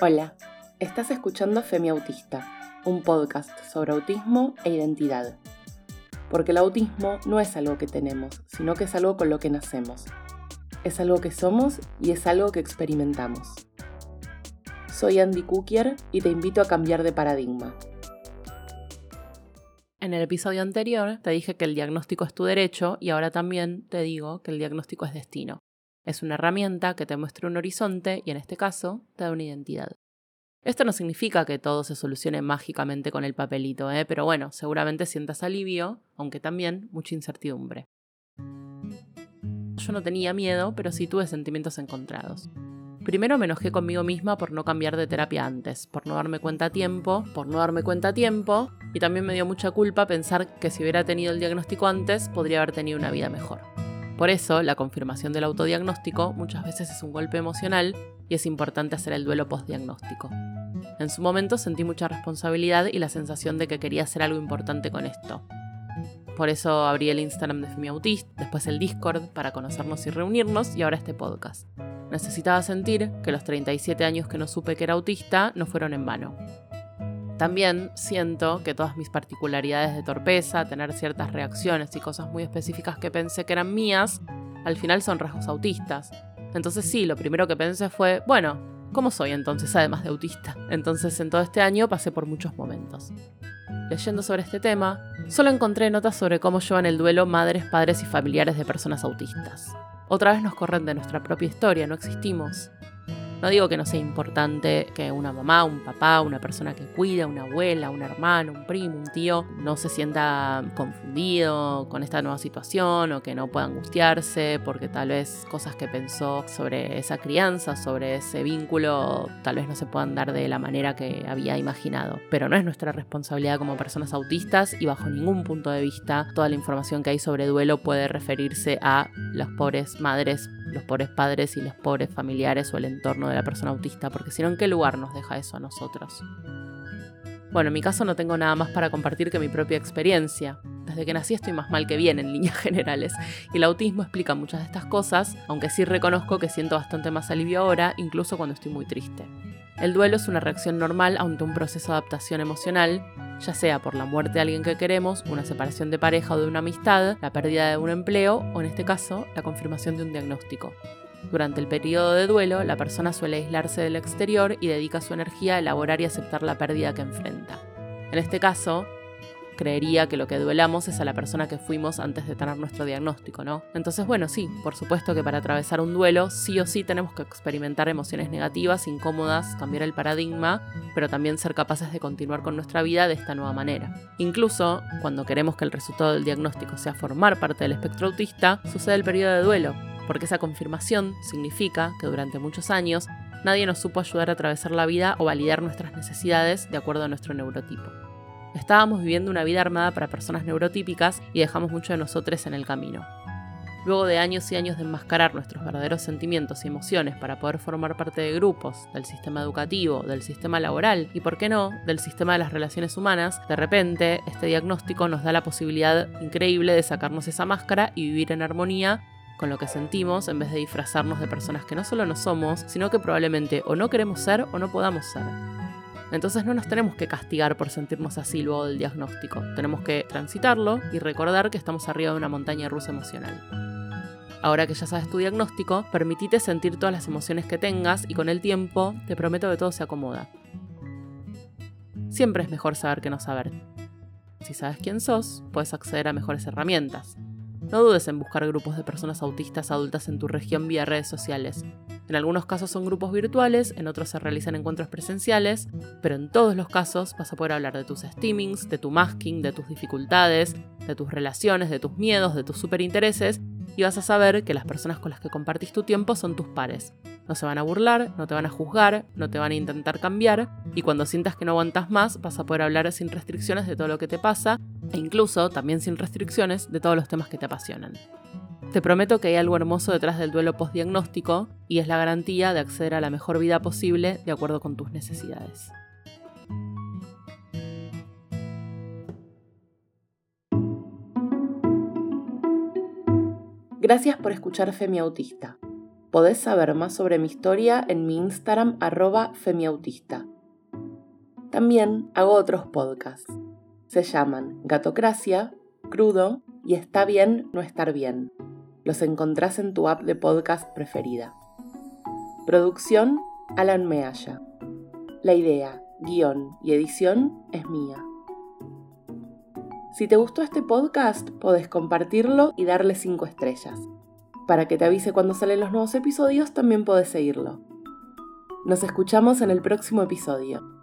Hola, estás escuchando Femi Autista, un podcast sobre autismo e identidad. Porque el autismo no es algo que tenemos, sino que es algo con lo que nacemos. Es algo que somos y es algo que experimentamos. Soy Andy Cookier y te invito a cambiar de paradigma. En el episodio anterior te dije que el diagnóstico es tu derecho y ahora también te digo que el diagnóstico es destino. Es una herramienta que te muestra un horizonte y en este caso te da una identidad. Esto no significa que todo se solucione mágicamente con el papelito, ¿eh? pero bueno, seguramente sientas alivio, aunque también mucha incertidumbre. Yo no tenía miedo, pero sí tuve sentimientos encontrados. Primero me enojé conmigo misma por no cambiar de terapia antes, por no darme cuenta a tiempo, por no darme cuenta a tiempo, y también me dio mucha culpa pensar que si hubiera tenido el diagnóstico antes, podría haber tenido una vida mejor. Por eso, la confirmación del autodiagnóstico muchas veces es un golpe emocional y es importante hacer el duelo postdiagnóstico. En su momento sentí mucha responsabilidad y la sensación de que quería hacer algo importante con esto. Por eso abrí el Instagram de Femi Autist, después el Discord para conocernos y reunirnos y ahora este podcast. Necesitaba sentir que los 37 años que no supe que era autista no fueron en vano. También siento que todas mis particularidades de torpeza, tener ciertas reacciones y cosas muy específicas que pensé que eran mías, al final son rasgos autistas. Entonces sí, lo primero que pensé fue, bueno, ¿cómo soy entonces además de autista? Entonces en todo este año pasé por muchos momentos. Leyendo sobre este tema, solo encontré notas sobre cómo llevan el duelo madres, padres y familiares de personas autistas. Otra vez nos corren de nuestra propia historia, no existimos. No digo que no sea importante que una mamá, un papá, una persona que cuida, una abuela, un hermano, un primo, un tío, no se sienta confundido con esta nueva situación o que no pueda angustiarse porque tal vez cosas que pensó sobre esa crianza, sobre ese vínculo, tal vez no se puedan dar de la manera que había imaginado. Pero no es nuestra responsabilidad como personas autistas y bajo ningún punto de vista toda la información que hay sobre duelo puede referirse a las pobres madres los pobres padres y los pobres familiares o el entorno de la persona autista, porque si no, ¿en qué lugar nos deja eso a nosotros? Bueno, en mi caso no tengo nada más para compartir que mi propia experiencia. Desde que nací estoy más mal que bien en líneas generales, y el autismo explica muchas de estas cosas, aunque sí reconozco que siento bastante más alivio ahora, incluso cuando estoy muy triste. El duelo es una reacción normal ante un proceso de adaptación emocional, ya sea por la muerte de alguien que queremos, una separación de pareja o de una amistad, la pérdida de un empleo o en este caso, la confirmación de un diagnóstico. Durante el periodo de duelo, la persona suele aislarse del exterior y dedica su energía a elaborar y aceptar la pérdida que enfrenta. En este caso, creería que lo que duelamos es a la persona que fuimos antes de tener nuestro diagnóstico, ¿no? Entonces, bueno, sí, por supuesto que para atravesar un duelo, sí o sí tenemos que experimentar emociones negativas, incómodas, cambiar el paradigma, pero también ser capaces de continuar con nuestra vida de esta nueva manera. Incluso, cuando queremos que el resultado del diagnóstico sea formar parte del espectro autista, sucede el periodo de duelo, porque esa confirmación significa que durante muchos años nadie nos supo ayudar a atravesar la vida o validar nuestras necesidades de acuerdo a nuestro neurotipo. Estábamos viviendo una vida armada para personas neurotípicas y dejamos mucho de nosotros en el camino. Luego de años y años de enmascarar nuestros verdaderos sentimientos y emociones para poder formar parte de grupos, del sistema educativo, del sistema laboral y, por qué no, del sistema de las relaciones humanas, de repente este diagnóstico nos da la posibilidad increíble de sacarnos esa máscara y vivir en armonía con lo que sentimos en vez de disfrazarnos de personas que no solo no somos, sino que probablemente o no queremos ser o no podamos ser. Entonces no nos tenemos que castigar por sentirnos así luego del diagnóstico. Tenemos que transitarlo y recordar que estamos arriba de una montaña rusa emocional. Ahora que ya sabes tu diagnóstico, permitite sentir todas las emociones que tengas y con el tiempo te prometo que todo se acomoda. Siempre es mejor saber que no saber. Si sabes quién sos, puedes acceder a mejores herramientas. No dudes en buscar grupos de personas autistas adultas en tu región vía redes sociales. En algunos casos son grupos virtuales, en otros se realizan encuentros presenciales, pero en todos los casos vas a poder hablar de tus steamings, de tu masking, de tus dificultades, de tus relaciones, de tus miedos, de tus superintereses, y vas a saber que las personas con las que compartís tu tiempo son tus pares. No se van a burlar, no te van a juzgar, no te van a intentar cambiar, y cuando sientas que no aguantas más, vas a poder hablar sin restricciones de todo lo que te pasa, e incluso también sin restricciones de todos los temas que te apasionan. Te prometo que hay algo hermoso detrás del duelo postdiagnóstico y es la garantía de acceder a la mejor vida posible de acuerdo con tus necesidades. Gracias por escuchar Femiautista. Podés saber más sobre mi historia en mi Instagram arroba femiautista. También hago otros podcasts. Se llaman Gatocracia, Crudo y Está bien no estar bien. Los encontrás en tu app de podcast preferida. Producción Alan Mealla. La idea, guion y edición es mía. Si te gustó este podcast, podés compartirlo y darle 5 estrellas. Para que te avise cuando salen los nuevos episodios, también podés seguirlo. Nos escuchamos en el próximo episodio.